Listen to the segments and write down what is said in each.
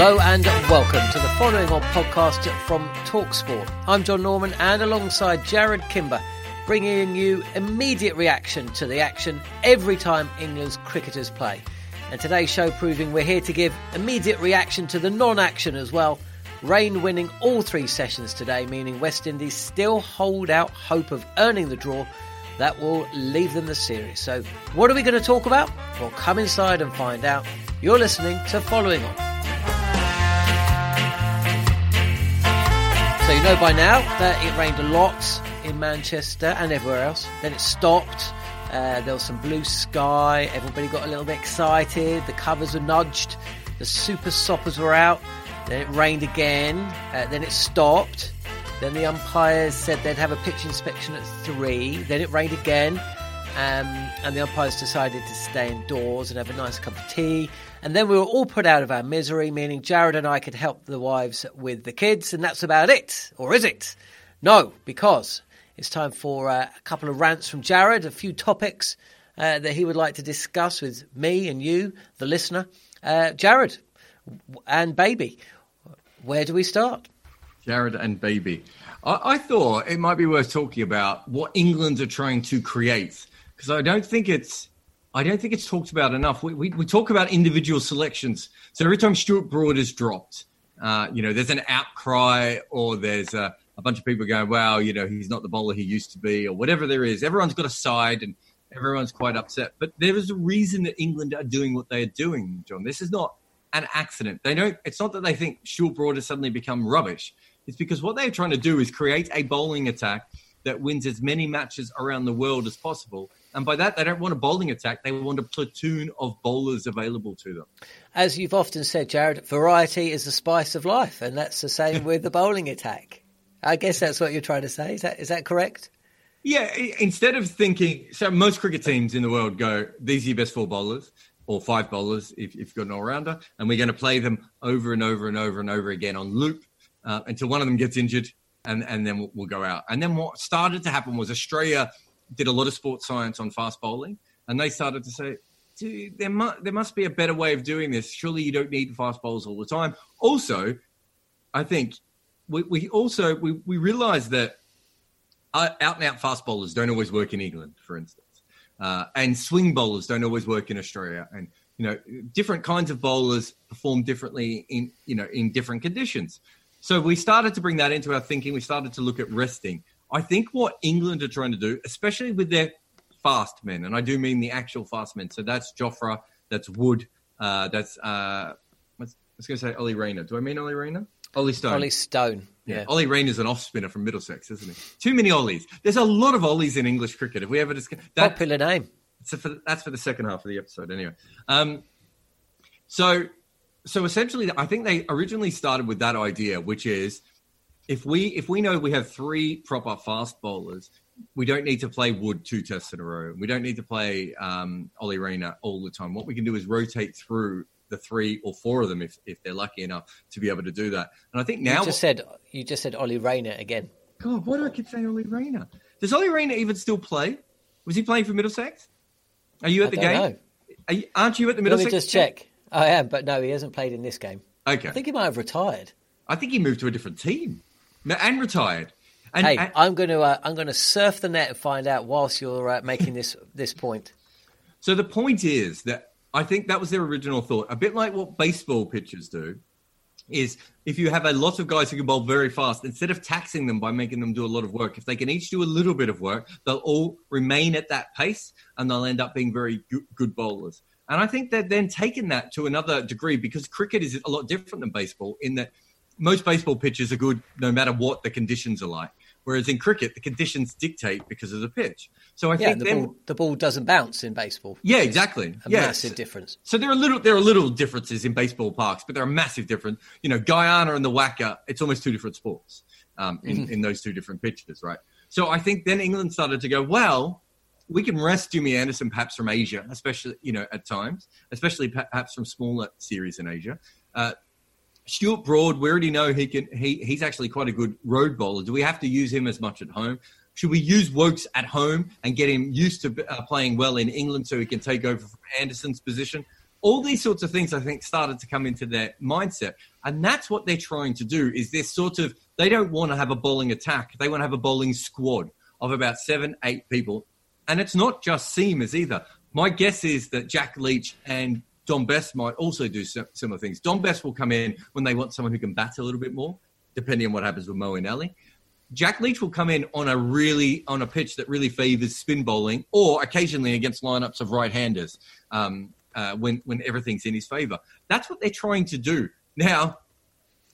Hello and welcome to the following on podcast from Talksport. I'm John Norman and alongside Jarrod Kimber, bringing you immediate reaction to the action every time England's cricketers play. And today's show proving we're here to give immediate reaction to the non action as well. Rain winning all three sessions today, meaning West Indies still hold out hope of earning the draw that will leave them the series. So, what are we going to talk about? Well, come inside and find out. You're listening to Following On. So you know by now that it rained a lot in Manchester and everywhere else. Then it stopped. Uh, there was some blue sky. Everybody got a little bit excited. The covers were nudged. The super soppers were out. Then it rained again. Uh, then it stopped. Then the umpires said they'd have a pitch inspection at three. Then it rained again. Um, and the umpires decided to stay indoors and have a nice cup of tea. And then we were all put out of our misery, meaning Jarrod and I could help the wives with the kids, and that's about it. Or is it? No, because it's time for uh, a couple of rants from Jarrod, a few topics uh, that he would like to discuss with me and you, the listener. Uh, Jarrod and Baby, where do we start? Jared and Baby. I, I thought it might be worth talking about what England are trying to create because I don't think it's I don't think it's talked about enough. We, we, we talk about individual selections. So every time Stuart Broad is dropped, uh, you know, there's an outcry or there's a, a, bunch of people going, wow, you know, he's not the bowler he used to be or whatever there is. Everyone's got a side and everyone's quite upset. But there is a reason that England are doing what they are doing, John. This is not an accident. They don't, it's not that they think Stuart Broad has suddenly become rubbish. It's because what they're trying to do is create a bowling attack that wins as many matches around the world as possible and by that, they don't want a bowling attack. They want a platoon of bowlers available to them. As you've often said, Jarrod, variety is the spice of life. And that's the same with the bowling attack. I guess that's what you're trying to say. Is that, is that correct? Yeah. Instead of thinking, so most cricket teams in the world go, these are your best four bowlers or five bowlers if, if you've got an all rounder. And we're going to play them over and over and over and over again on loop uh, until one of them gets injured. And, and then we'll, we'll go out. And then what started to happen was Australia did a lot of sports science on fast bowling, and they started to say, there must there must be a better way of doing this. Surely you don't need fast bowls all the time. Also, I think we, we also we, we realize that out and out fast bowlers don't always work in England, for instance, uh, and swing bowlers don't always work in Australia, and you know different kinds of bowlers perform differently in you know in different conditions. So we started to bring that into our thinking. We started to look at resting. I think what England are trying to do, especially with their fast men, and I do mean the actual fast men. So that's Jofra, that's Wood, uh, that's uh, I was going to say Ollie Rayner. Do I mean Ollie Rayner? Ollie Stone. Ollie Stone. Yeah. yeah. Ollie Rayner's an off spinner from Middlesex, isn't he? Too many Ollies. There's a lot of Ollies in English cricket. If we ever discuss that, popular name. So for, that's for the second half of the episode, anyway. Um, so so essentially, I think they originally started with that idea, which is if we if we know we have three proper fast bowlers, we don't need to play Wood two tests in a row. We don't need to play um, Ollie Rayner all the time. What we can do is rotate through the three or four of them if, if they're lucky enough to be able to do that. And I think now you just said you just said Ollie Rayner again. God, why do I keep saying Ollie Rayner? Does Ollie Rayner even still play? Was he playing for Middlesex? Are you at I the game? Are you, aren't you at the Let Middlesex? me just check. I am, but no, he hasn't played in this game. Okay. I think he might have retired. I think he moved to a different team No, and retired. And, hey, and- I'm going to uh, I'm going to surf the net and find out whilst you're uh, making this this point. So the point is that I think that was their original thought. A bit like what baseball pitchers do is if you have a lot of guys who can bowl very fast, instead of taxing them by making them do a lot of work, if they can each do a little bit of work, they'll all remain at that pace and they'll end up being very good, good bowlers. And I think they've then taken that to another degree because cricket is a lot different than baseball in that most baseball pitches are good no matter what the conditions are like. Whereas in cricket, the conditions dictate because of the pitch. So I Yeah, think the then, ball the ball doesn't bounce in baseball. yeah, exactly. A massive difference. So there are little there are little differences in baseball parks, but there are massive difference. You know, Guyana and the WACA, it's almost two different sports um, in, Mm-hmm. in those two different pitches, right? So I think then England started to go, well, we can rest Jimmy Anderson perhaps from Asia, especially you know at times, especially perhaps from smaller series in Asia. Uh, Stuart Broad, we already know he can. He he's actually quite a good road bowler. Do we have to use him as much at home? Should we use Woakes at home and get him used to uh, playing well in England so he can take over from Anderson's position? All these sorts of things, I think, started to come into their mindset, and that's what they're trying to do. Is this sort of they don't want to have a bowling attack; they want to have a bowling squad of about seven, eight people, and it's not just seamers either. My guess is that Jack Leach and Dom Bess might also do similar things. Dom Bess will come in when they want someone who can bat a little bit more, depending on what happens with Moeen Ali. Jack Leach will come in on a really on a pitch that really favors spin bowling, or occasionally against lineups of right-handers um, uh, when when everything's in his favor. That's what they're trying to do now.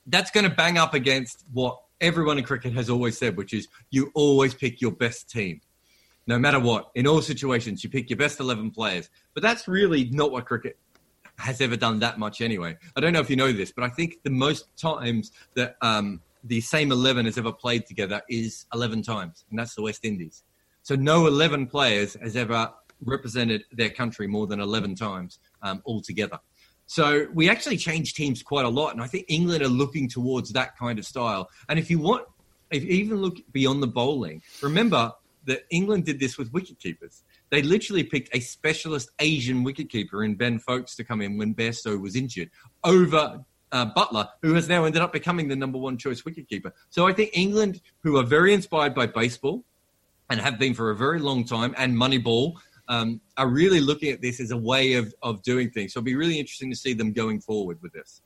That's going to bang up against what everyone in cricket has always said, which is you always pick your best team no matter what. In all situations, you pick your best 11 players. But that's really not what cricket has ever done that much anyway. I don't know if you know this, but I think the most times that um, the same 11 has ever played together is 11 times, and that's the West Indies. So no 11 players has ever represented their country more than 11 times um, altogether. So we actually change teams quite a lot, and I think England are looking towards that kind of style. And if you want, if you even look beyond the bowling, remember that England did this with wicket keepers. They literally picked a specialist Asian wicketkeeper in Ben Foakes to come in when Bairstow was injured over uh, Buttler, who has now ended up becoming the number one choice wicketkeeper. So I think England, who are very inspired by baseball and have been for a very long time, and Moneyball, um, are really looking at this as a way of, of doing things. So it'll be really interesting to see them going forward with this.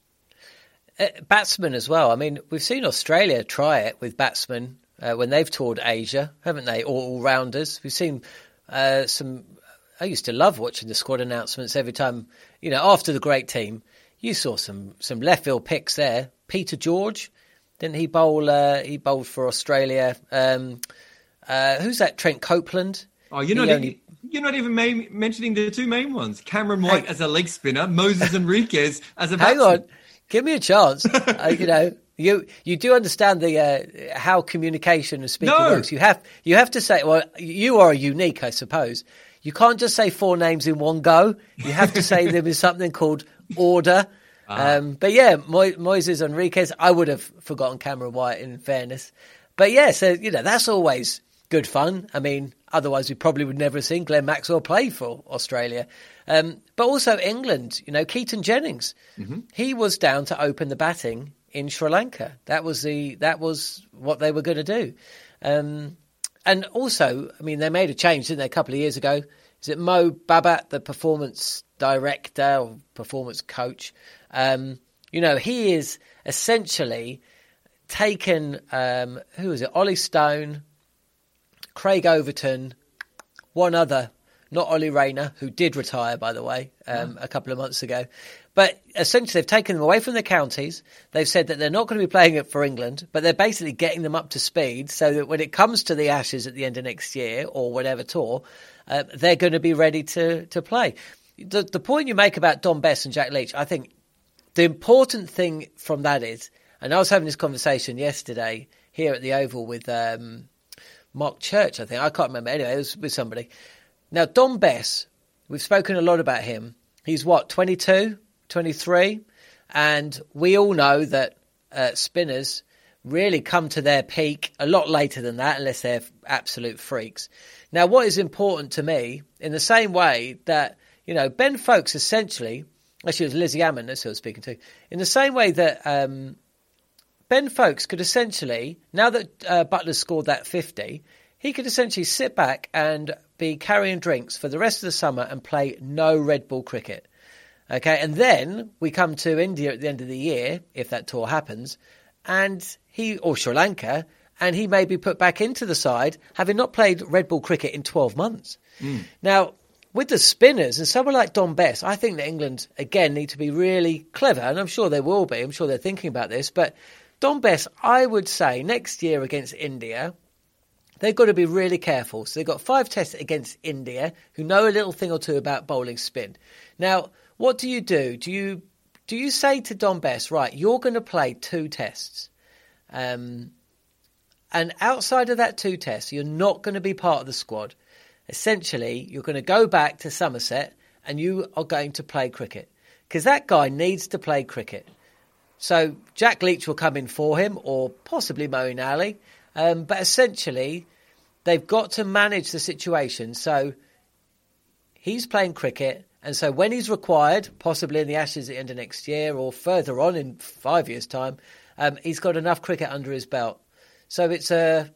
Uh, batsmen as well. I mean, we've seen Australia try it with batsmen uh, when they've toured Asia, haven't they? All, all rounders. We've seen uh, some. I used to love watching the squad announcements every time. You know, after the great team, you saw some some left field picks there. Peter George, didn't he bowl? Uh, he bowled for Australia. Um, uh, who's that? Trent Copeland. Oh, you're He not, even, only- you're not even main, mentioning the two main ones Cameron White Hey. as a leg spinner, Moses Henriques as a Hang on, give me a chance. uh, you know, you you do understand the uh, how communication and speaking No. works. You have you have to say. Well, you are unique, I suppose. You can't just say four names in one go. You have to say them in something called order. Um, but yeah, Mo- Moises Henriques. I would have forgotten Cameron White. In fairness, but yeah, so you know that's always good fun. I mean, otherwise we probably would never have seen Glenn Maxwell play for Australia. Um, but also England, you know, Keaton Jennings, he was down to open the batting in Sri Lanka. That was the that was what they were going to do. Um, and also, I mean, they made a change, didn't they, a couple of years ago? Is it Mo Bobat, the performance director or performance coach? Um, you know, he is essentially taken, um, who is it? Ollie Stone, Craig Overton, one other, not Ollie Rayner, who did retire, by the way, um, a couple of months ago. But essentially, they've taken them away from the counties. They've said that they're not going to be playing it for England, but they're basically getting them up to speed so that when it comes to the Ashes at the end of next year or whatever tour, uh, they're going to be ready to, to play. The, the point you make about Dom Bess and Jack Leach, I think the important thing from that is, and I was having this conversation yesterday here at the Oval with um, Mark Church, I think. I can't remember. Anyway, it was with somebody. Now, Dom Bess, we've spoken a lot about him. He's what, 22, 23? And we all know that uh, spinners really come to their peak a lot later than that, unless they're absolute freaks. Now, what is important to me, in the same way that, you know, Ben Foakes essentially, actually it was Lizzie Ammon, that's who I was speaking to, in the same way that um, Ben Foakes could essentially, now that uh, Buttler's scored that 50, he could essentially sit back and be carrying drinks for the rest of the summer and play no red ball cricket. Okay, and then we come to India at the end of the year, if that tour happens, and he, or Sri Lanka, and he may be put back into the side, having not played red ball cricket in 12 months. Mm. Now, with the spinners and someone like Dom Bess, I think that England, again, need to be really clever, and I'm sure they will be. I'm sure they're thinking about this, but Dom Bess, I would say next year against India, they've got to be really careful. So they've got five tests against India, who know a little thing or two about bowling spin. Now, what do you do? Do you do you say to Dom Bess, right, you're going to play two tests, um, and outside of that two tests, you're not going to be part of the squad. Essentially, you're going to go back to Somerset and you are going to play cricket because that guy needs to play cricket. So Jack Leach will come in for him, or possibly Moeen Ali. Um, but essentially, they've got to manage the situation. So he's playing cricket, and so when he's required, possibly in the Ashes at the end of next year or further on in five years' time, um, he's got enough cricket under his belt. So it's a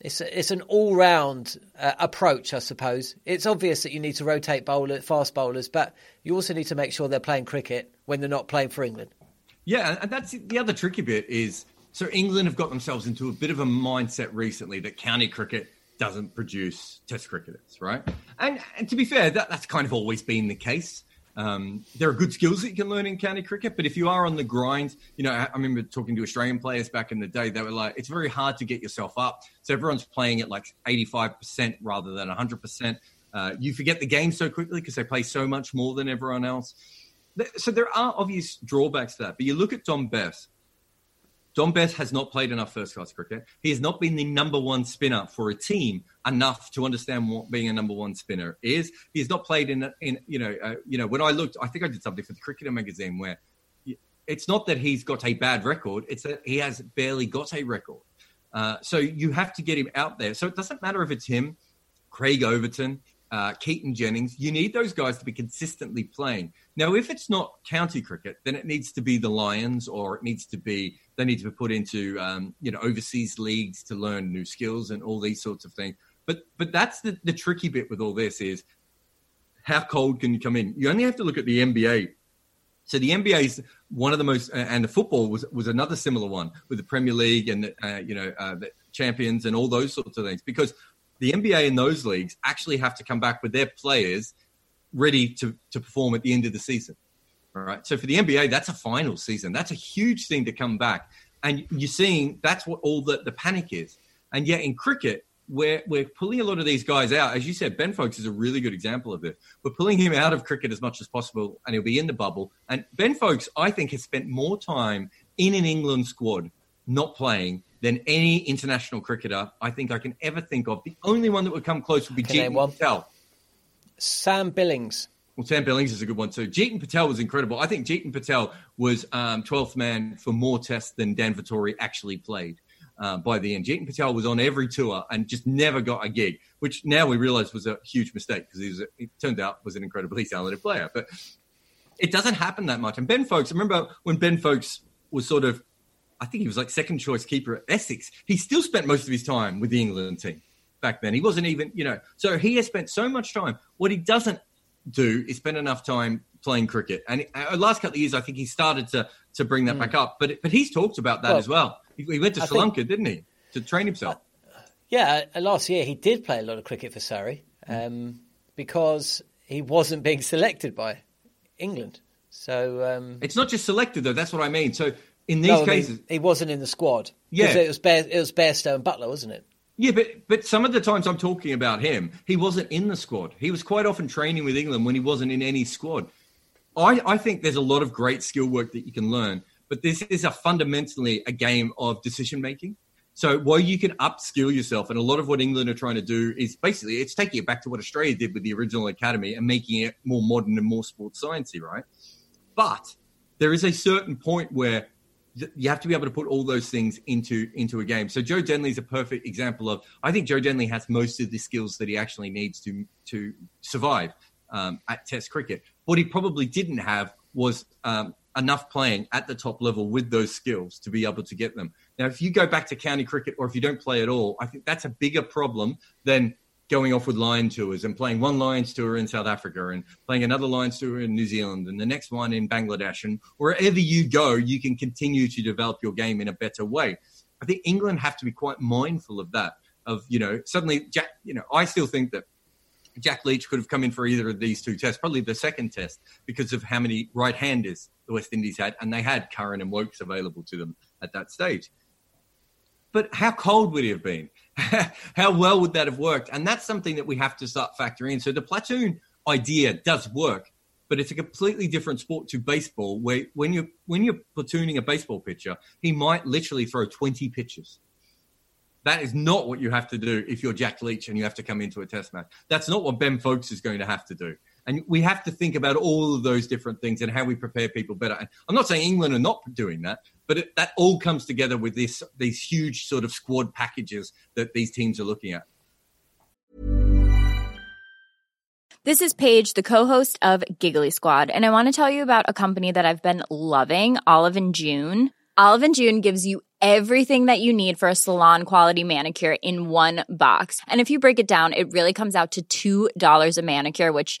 it's a, it's an all round uh, approach, I suppose. It's obvious that you need to rotate bowler, fast bowlers, but you also need to make sure they're playing cricket when they're not playing for England. Yeah, and that's the other tricky bit is so England have got themselves into a bit of a mindset recently that county cricket doesn't produce test cricketers, right? And, and to be fair, that, that's kind of always been the case. Um, there are good skills that you can learn in county cricket, but if you are on the grind, you know, I, I remember talking to Australian players back in the day, they were like, it's very hard to get yourself up. So everyone's playing at like 85% rather than 100%. Uh, you forget the game so quickly because they play so much more than everyone else so there are obvious drawbacks to that. But you look at Dom Bess. Dom Bess has not played enough first class cricket. He has not been the number one spinner for a team enough to understand what being a number one spinner is. He has not played in in you know uh, you know when I looked, I think I did something for the Cricketer magazine where it's not that he's got a bad record; it's that he has barely got a record. Uh, so you have to get him out there. So it doesn't matter if it's him, Craig Overton, uh, Keaton Jennings. You need those guys to be consistently playing. Now, if it's not county cricket, then it needs to be the Lions, or it needs to be they need to be put into um, you know overseas leagues to learn new skills and all these sorts of things. But but that's the, the tricky bit with all this is how cold can you come in? You only have to look at the NBA. So the NBA is one of the most, and the football was was another similar one with the Premier League and the, uh, you know uh, the champions and all those sorts of things because the NBA in those leagues actually have to come back with their players ready to, to perform at the end of the season. All right. So for the NBA, that's a final season. That's a huge thing to come back. And you're seeing that's what all the, the panic is. And yet in cricket, we're, we're pulling a lot of these guys out. As you said, Ben Foakes is a really good example of this. We're pulling him out of cricket as much as possible, and he'll be in the bubble. And Ben Foakes, I think, has spent more time in an England squad not playing than any international cricketer I think I can ever think of. The only one that would come close would be Jeetan Patel. Sam Billings. Well, Sam Billings is a good one too. Jeetan Patel was incredible. I think Jeetan Patel was um, 12th man for more tests than Dan Vettori actually played. Uh, by the end, Jeetan Patel was on every tour and just never got a gig, which now we realize was a huge mistake because he was, it turned out was an incredibly talented player. But it doesn't happen that much. And Ben Foakes, I remember when Ben Foakes was sort of I think he was like second choice keeper at Essex. He still spent most of his time with the England team back then. He wasn't even, you know, so he has spent so much time. What he doesn't do is spend enough time playing cricket. And uh, last couple of years, I think he started to to bring that mm. back up. But but he's talked about that well, as well. He, he went to I Sri Lanka, didn't he, to train himself? Uh, yeah, uh, last year he did play a lot of cricket for Surrey um, because he wasn't being selected by England. So um, it's not just selected though. That's what I mean. So in these no, cases, I mean, he wasn't in the squad. Yeah, it was Bear, it was Bairstow and Buttler, wasn't it? Yeah, but but some of the times I'm talking about him, he wasn't in the squad. He was quite often training with England when he wasn't in any squad. I, I think there's a lot of great skill work that you can learn, but this is a fundamentally a game of decision making. So while you can upskill yourself, and a lot of what England are trying to do is basically it's taking it back to what Australia did with the original academy and making it more modern and more sports sciencey, right? But there is a certain point where you have to be able to put all those things into into a game. So Joe Denley is a perfect example of. I think Joe Denley has most of the skills that he actually needs to to survive um, at Test cricket. What he probably didn't have was um, enough playing at the top level with those skills to be able to get them. Now, if you go back to county cricket or if you don't play at all, I think that's a bigger problem than going off with Lion tours and playing one Lions tour in South Africa and playing another Lions tour in New Zealand and the next one in Bangladesh. And wherever you go, you can continue to develop your game in a better way. I think England have to be quite mindful of that. Of you know, suddenly, Jack. You know, I still think that Jack Leach could have come in for either of these two tests, probably the second test, because of how many right-handers the West Indies had, and they had Curran and Woakes available to them at that stage. But how cold would he have been? how well would that have worked? And that's something that we have to start factoring in. So the platoon idea does work, but it's a completely different sport to baseball, where when you're when you're platooning a baseball pitcher, he might literally throw 20 pitches. That is not what you have to do if you're Jack Leach and you have to come into a test match. That's not what Ben Foakes is going to have to do. And we have to think about all of those different things and how we prepare people better. And I'm not saying England are not doing that, but it, that all comes together with this these huge sort of squad packages that these teams are looking at. This is Paige, the co-host of Giggly Squad, and I want to tell you about a company that I've been loving, Olive and June. Olive and June gives you everything that you need for a salon quality manicure in one box. And if you break it down, it really comes out to $2 a manicure, which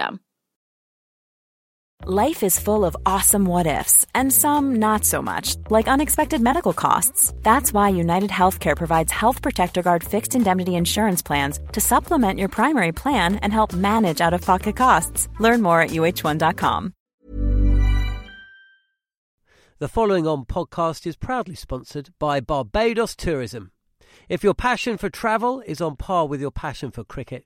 system. Life is full of awesome what ifs, and some not so much, like unexpected medical costs. That's why United Healthcare provides Health Protector Guard fixed indemnity insurance plans to supplement your primary plan and help manage out of pocket costs. Learn more at uh1.com. The following on podcast is proudly sponsored by Barbados Tourism. If your passion for travel is on par with your passion for cricket,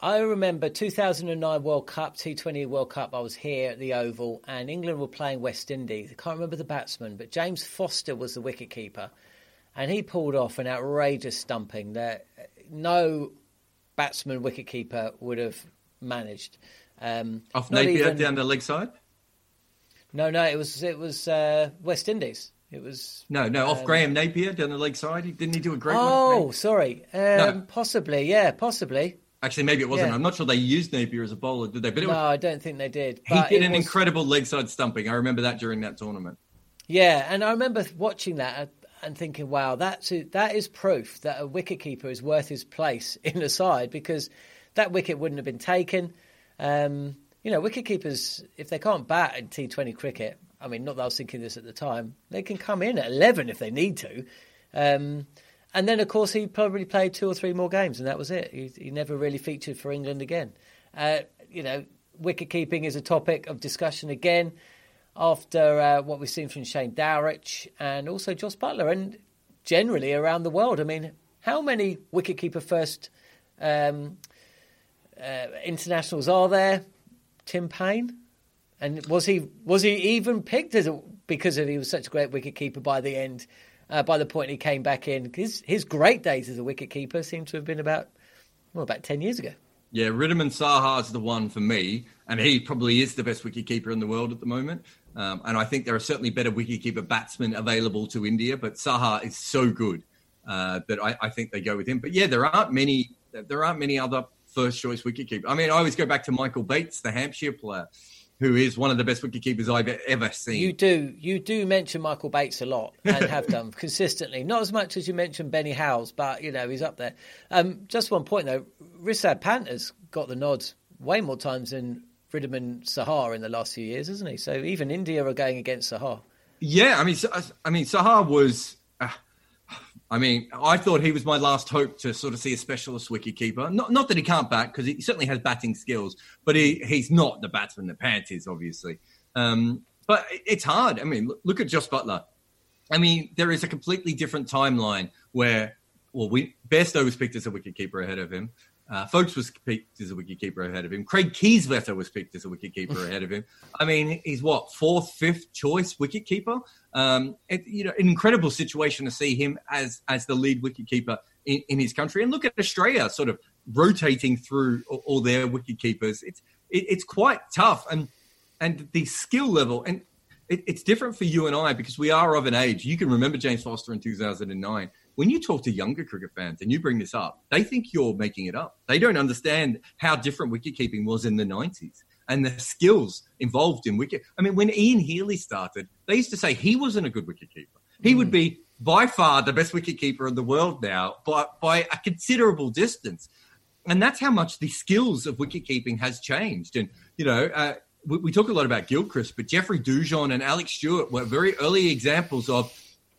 I remember 2009 World Cup, T20 World Cup. I was here at the Oval, and England were playing West Indies. I can't remember the batsman, but James Foster was the wicketkeeper, and he pulled off an outrageous stumping that no batsman wicketkeeper would have managed. Um, off Napier even... down the leg side. No, no, it was it was uh, West Indies. It was no, no, off um, Graham Napier down the leg side. Didn't he do a great? Oh, one, sorry. Um, no. Possibly, yeah, possibly. Actually, maybe it wasn't. Yeah. I'm not sure they used Napier as a bowler, did they? But no, was, I don't think they did. He did an was... incredible leg side stumping. I remember that during that tournament. Yeah, and I remember watching that and thinking, "Wow, that's a, that is proof that a wicketkeeper is worth his place in the side because that wicket wouldn't have been taken." Um, you know, wicketkeepers, if they can't bat in T20 cricket, I mean, not that I was thinking this at the time, they can come in at 11 if they need to. Um, and then, of course, he probably played two or three more games, and that was it. He, he never really featured for England again. Uh, you know, wicket keeping is a topic of discussion again. after uh, what we've seen from Shane Dowrich and also Jos Buttler, and generally around the world. I mean, how many wicketkeeper first um, uh, internationals are there? Tim Paine, and was he was he even picked as a, because of he was such a great wicketkeeper by the end? Uh, by the point he came back in, his his great days as a wicketkeeper seem to have been about well about ten years ago. Yeah, Wriddhiman Saha is the one for me, and he probably is the best wicketkeeper in the world at the moment. Um, and I think there are certainly better wicketkeeper batsmen available to India, but Saha is so good uh, that I, I, think they go with him. But yeah, there aren't many. There aren't many other first choice wicketkeeper. I mean, I always go back to Michael Bates, the Hampshire player, who is one of the best wicketkeepers I've ever seen. You do, you do mention Michael Bates a lot and have done consistently. Not as much as you mentioned Benny Howell, but you know he's up there. Um, just one point though, Rishabh Pant's got the nods way more times than Wriddhiman Saha in the last few years, isn't he? So even India are going against Saha. Yeah, I mean, I mean, Saha was I mean, I thought he was my last hope to sort of see a specialist wicketkeeper. Not, not that he can't bat, because he certainly has batting skills, but he, he's not the batsman that Pant is, obviously. Um, but it's hard. I mean, look, at Josh Buttler. I mean, there is a completely different timeline where, well, we Bairstow was picked as a wicketkeeper ahead of him. Uh, Foakes was picked as a wicketkeeper ahead of him. Craig Kieswetter was picked as a wicketkeeper ahead of him. I mean, he's what fourth, fifth choice wicketkeeper. Um, it, you know, an incredible situation to see him as as the lead wicketkeeper in, in his country. And look at Australia, sort of rotating through all, all their wicketkeepers. It's it, it's quite tough, and and the skill level and. It, it's different for you and I because we are of an age. You can remember James Foster in 2009 when you talk to younger cricket fans and you bring this up, they think you're making it up. They don't understand how different wicketkeeping was in the 90s and the skills involved in wicket. I mean, when Ian Healy started, they used to say he wasn't a good wicketkeeper. He mm. would be by far the best wicketkeeper in the world now, but by a considerable distance. And that's how much the skills of wicketkeeping has changed. And, you know, uh, we, we, talk a lot about Gilchrist, but Jeffrey Dujon and Alex Stewart were very early examples of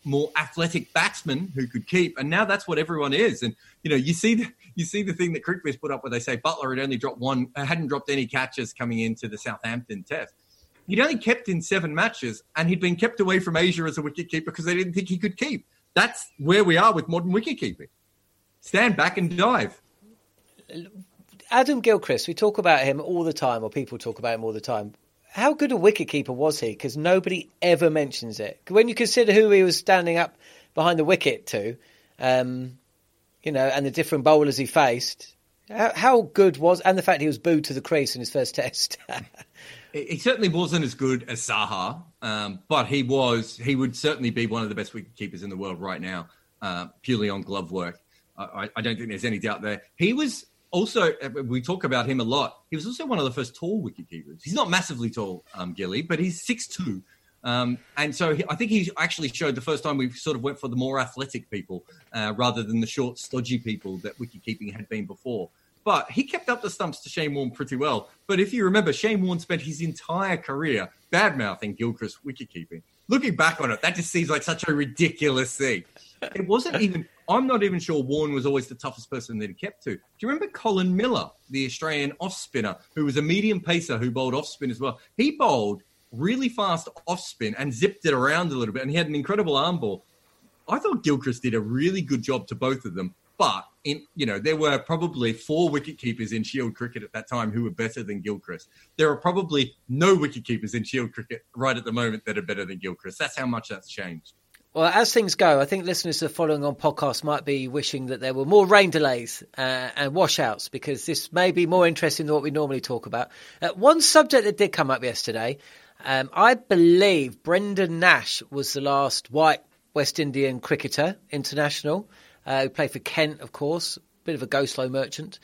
more athletic batsman who could keep, and now that's what everyone is. And you know, you see the you see the thing that CricViz put up where they say Buttler had only dropped one, uh, hadn't dropped any catches coming into the Southampton Test. He'd only kept in seven matches, and he'd been kept away from Asia as a wicketkeeper because they didn't think he could keep. That's where we are with modern wicketkeeping. Stand back and dive. Adam Gilchrist, we talk about him all the time, or people talk about him all the time how good a wicketkeeper was he? Because nobody ever mentions it. When you consider who he was standing up behind the wicket to, um, you know, and the different bowlers he faced, how, how, good was, and the fact he was booed to the crease in his first test. he certainly wasn't as good as Saha, um, but he was. He would certainly be one of the best wicket keepers in the world right now, uh, purely on glove work. I, I, don't think there's any doubt there. He was also, uh, we talk about him a lot. He was also one of the first tall wicketkeepers. He's not massively tall, um, Gilly, but he's six two. Um, and so he, I think he actually showed the first time we sort of went for the more athletic people uh, rather than the short, stodgy people that wicketkeeping had been before. But he kept up the stumps to Shane Warne pretty well. But if you remember, Shane Warne spent his entire career bad mouthing Gilchrist wicketkeeping. Looking back on it, that just seems like such a ridiculous thing. It wasn't even I'm not even sure Warne was always the toughest person that he kept to. Do you remember Colin Miller, the Australian off spinner, who was a medium pacer who bowled off spin as well? He bowled really fast off spin and zipped it around a little bit, and he had an incredible arm ball. I thought Gilchrist did a really good job to both of them, but in you know there were probably four wicket keepers in Shield cricket at that time who were better than Gilchrist. There are probably no wicket keepers in Shield cricket right at the moment that are better than Gilchrist. That's how much that's changed. Well, as things go, I think listeners are following on podcast might be wishing that there were more rain delays uh, and washouts because this may be more interesting than what we normally talk about. Uh, one subject that did come up yesterday, um, I believe Brendan Nash was the last white West Indian cricketer international uh, who played for Kent, of course, bit of a go slow merchant.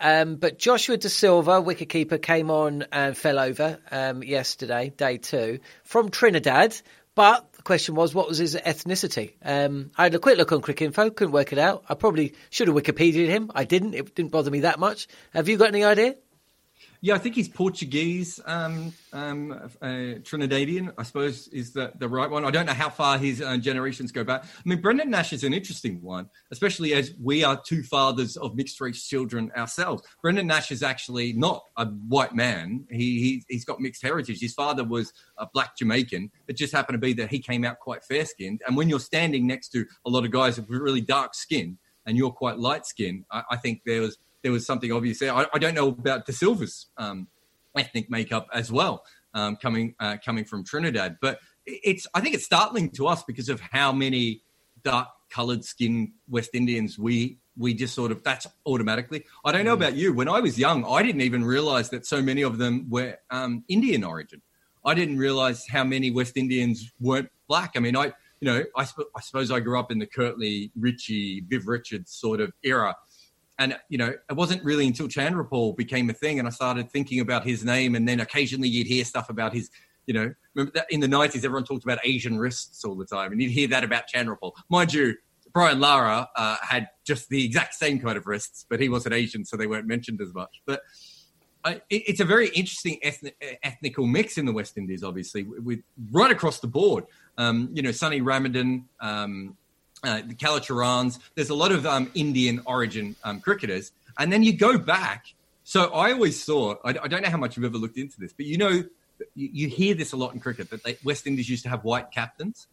Um, but Joshua Da Silva, wicketkeeper, came on and fell over um, yesterday, day two, from Trinidad. But the question was, what was his ethnicity? Um, I had a quick look on Cricinfo, couldn't work it out. I probably should have Wikipedia'd him. I didn't. It didn't bother me that much. Have you got any idea? Yeah, I think he's Portuguese, um, um, uh, Trinidadian, I suppose is the, the right one. I don't know how far his uh, generations go back. I mean, Brendan Nash is an interesting one, especially as we are two fathers of mixed race children ourselves. Brendan Nash is actually not a white man. He, he, he's got mixed heritage. His father was a black Jamaican. It just happened to be that he came out quite fair skinned. And when you're standing next to a lot of guys with really dark skin and you're quite light skinned, I, I think there was there was something obvious there. I, I don't know about Da Silva's um, ethnic makeup as well, um, coming uh, coming from Trinidad, but it's I think it's startling to us because of how many dark colored skin West Indians we we just sort of that's automatically. I don't know mm. about you. When I was young, I didn't even realize that so many of them were um, Indian origin. I didn't realize how many West Indians weren't black. I mean, I you know I, sp- I suppose I grew up in the Curtly, Richie, Viv Richards sort of era, and you know, it wasn't really until Chanderpaul became a thing, and I started thinking about his name, and then occasionally you'd hear stuff about his. You know, remember that in the nineties, everyone talked about Asian wrists all the time, and you'd hear that about Chanderpaul. Mind you, Brian Lara uh, had just the exact same kind of wrists, but he wasn't Asian, so they weren't mentioned as much. But uh, it, it's a very interesting ethnic, ethnical mix in the West Indies, obviously, with, with right across the board. Um, you know, Sonny Ramadhin, um, uh, the Kallicharrans. There's a lot of um, Indian origin um, cricketers. And then you go back. So I always thought, I, I, don't know how much you've ever looked into this, but you know, you, you hear this a lot in cricket that they, West Indies used to have white captains.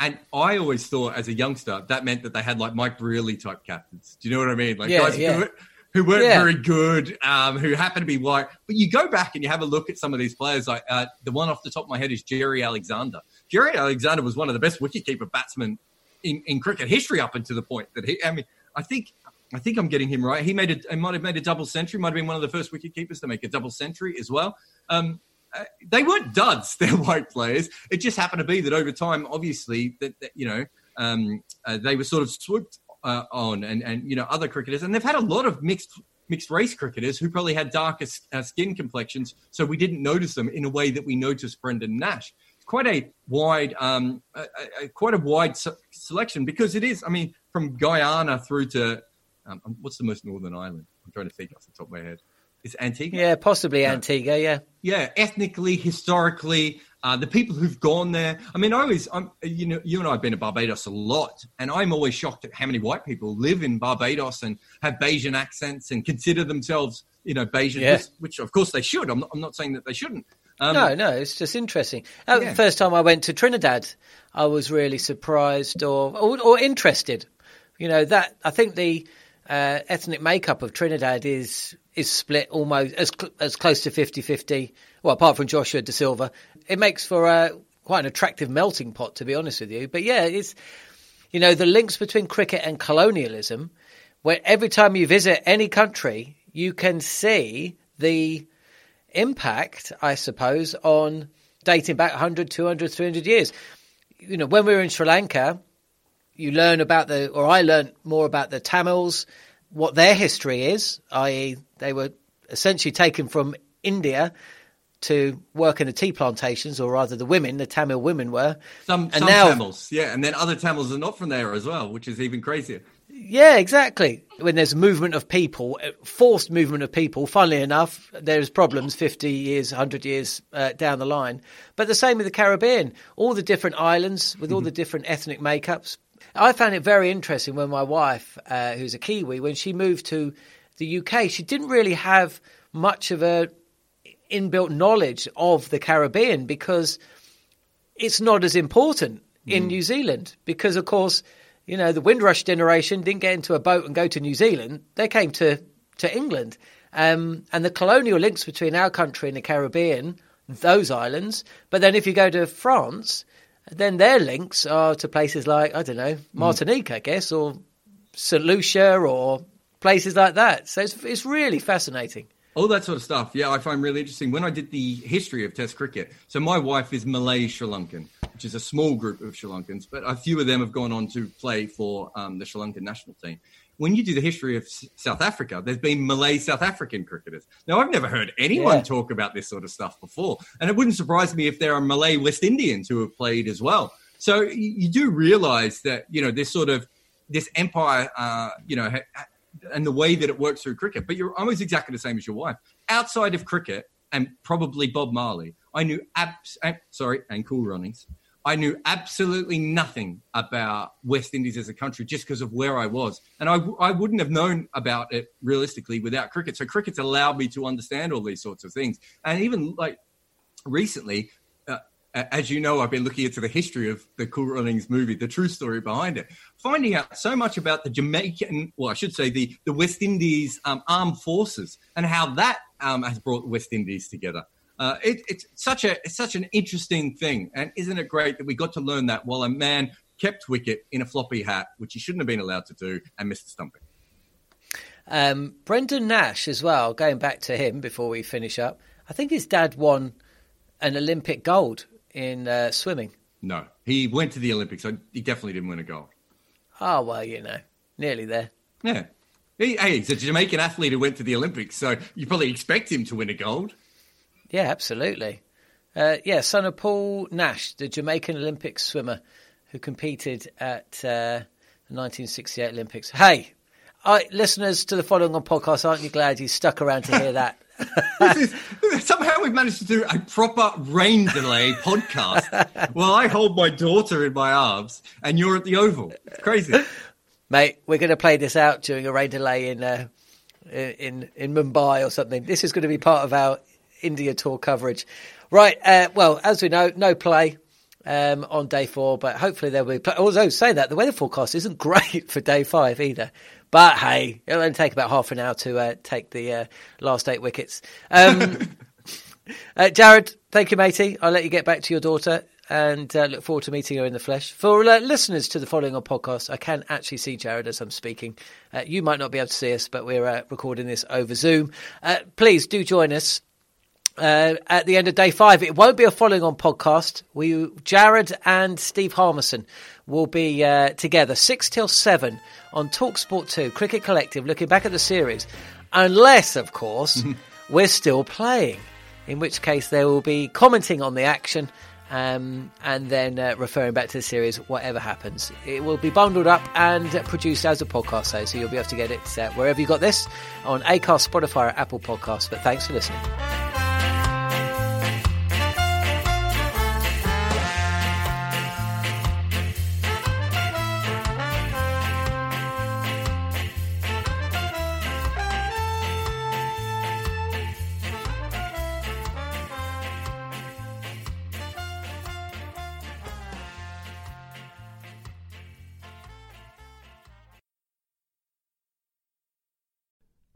And I always thought as a youngster, that meant that they had like Mike Brearley type captains. Do you know what I mean? Like yeah, guys yeah. Who, who weren't Yeah. very good, um, who happened to be white. But you go back and you have a look at some of these players. Like uh, the one off the top of my head is Gerry Alexander. Gerry Alexander was one of the best wicketkeeper batsmen in, in cricket history up until the point that he. I mean, I think I think I'm getting him right. He made a, he might have made a double century. Might have been one of the first wicket keepers to make a double century as well. Um, uh, they weren't duds. They're white players. It just happened to be that over time, obviously, that, that you know, um, uh, they were sort of swooped uh, on, and and you know, other cricketers, and they've had a lot of mixed mixed race cricketers who probably had darker uh, skin complexions, so we didn't notice them in a way that we noticed Brendan Nash quite a wide, um, a, a, quite a wide se- selection because it is. I mean, from Guyana through to um, what's the most northern island? I'm trying to think off the top of my head. It's Antigua. Yeah, possibly Antigua. Yeah, yeah. Ethnically, historically, uh, the people who've gone there. I mean, I always, I'm, you know, you and I have been to Barbados a lot, and I'm always shocked at how many white people live in Barbados and have Bajan accents and consider themselves, you know, Bajan, Yeah. which, which of course they should. I'm not, I'm not saying that they shouldn't. Um, no, no, it's just interesting. Yeah. First time I went to Trinidad, I was really surprised or or, or interested. You know that I think the uh, ethnic makeup of Trinidad is is split almost as cl- as close to 50-50. Well, apart from Joshua Da Silva, it makes for a quite an attractive melting pot, to be honest with you. But yeah, it's you know the links between cricket and colonialism. Where every time you visit any country, you can see the impact, I suppose, on dating back 100, 200, 300 years. You know, when we were in Sri Lanka, you learn about the, or I learned more about the Tamils, what their history is, i.e., they were essentially taken from India to work in the tea plantations, or rather, the women, the Tamil women were. Some, And some now- Tamils, yeah, and then other Tamils are not from there as well, which is even crazier. Yeah, exactly. When there's movement of people, forced movement of people, funnily enough, there's problems 50 years, 100 years uh, down the line. But the same with the Caribbean, all the different islands with all the different ethnic makeups. I found it very interesting when my wife, uh, who's a Kiwi, when she moved to the UK, she didn't really have much of a inbuilt knowledge of the Caribbean because it's not as important in New Zealand because, of course, you know, the Windrush generation didn't get into a boat and go to New Zealand. They came to, to England. Um, and the colonial links between our country and the Caribbean, those islands. But then if you go to France, then their links are to places like, I don't know, Martinique, I guess, or St. Lucia or places like that. So it's, it's really fascinating. All that sort of stuff. Yeah, I find really interesting. When I did the history of Test cricket, so my wife is Malay Sri Lankan, which is a small group of Sri Lankans, but a few of them have gone on to play for um, the Sri Lankan national team. When you do the history of S- South Africa, there's been Malay South African cricketers. Now, I've never heard anyone Yeah. talk about this sort of stuff before, and it wouldn't surprise me if there are Malay West Indians who have played as well. So you, you do realize that you know this sort of this empire, uh, you know, ha- ha- and the way that it works through cricket. But you're almost exactly the same as your wife. Outside of cricket and probably Bob Marley, I knew abs- sorry and Cool Runnings. I knew absolutely nothing about West Indies as a country just because of where I was. And I, I wouldn't have known about it realistically without cricket. So cricket's allowed me to understand all these sorts of things. And even like recently, uh, as you know, I've been looking into the history of the Cool Runnings movie, the true story behind it, finding out so much about the Jamaican, well, I should say the, the West Indies um, armed forces and how that um, has brought West Indies together. Uh, it, it's such a it's such an interesting thing, and isn't it great that we got to learn that while a man kept wicket in a floppy hat, which he shouldn't have been allowed to do, and missed the stumping. Um, Brendan Nash as well. Going back to him before we finish up, I think his dad won an Olympic gold in uh, swimming. No, he went to the Olympics, so he definitely didn't win a gold. Oh well, you know, nearly there. Yeah. He, hey, he's a Jamaican athlete who went to the Olympics, so you probably expect him to win a gold. Yeah, absolutely. Uh, yeah, son of Paul Nash, the Jamaican Olympic swimmer who competed at uh, the 1968 Olympics. Hey, I, listeners to the following on podcast, aren't you glad you stuck around to hear that? is, somehow we've managed to do a proper rain delay podcast while I hold my daughter in my arms and you're at the Oval. It's crazy. Mate, we're going to play this out during a rain delay in, uh, in, in Mumbai or something. This is going to be part of our India tour coverage. Right, uh, well, as we know, no play um, on day four, but hopefully there will be. Play. Although, say that, the weather forecast isn't great for day five either. But hey, it'll only take about half an hour to uh, take the uh, last eight wickets. Um, uh, Jarrod, thank you, matey. I'll let you get back to your daughter and uh, look forward to meeting her in the flesh. For uh, listeners to the following on podcast, I can actually see Jarrod as I'm speaking. Uh, you might not be able to see us, but we're uh, recording this over Zoom. Uh, please do join us uh, at the end of day five. It won't be a following on podcast. We, Jarrod and Steve Harmison will be uh, together six till seven on Talksport 2, Cricket Collective, looking back at the series. Unless, of course, we're still playing, in which case they will be commenting on the action um, and then uh, referring back to the series, whatever happens. It will be bundled up and produced as a podcast, so, so you'll be able to get it uh, wherever you got this on Acast, Spotify, or Apple Podcasts. But thanks for listening.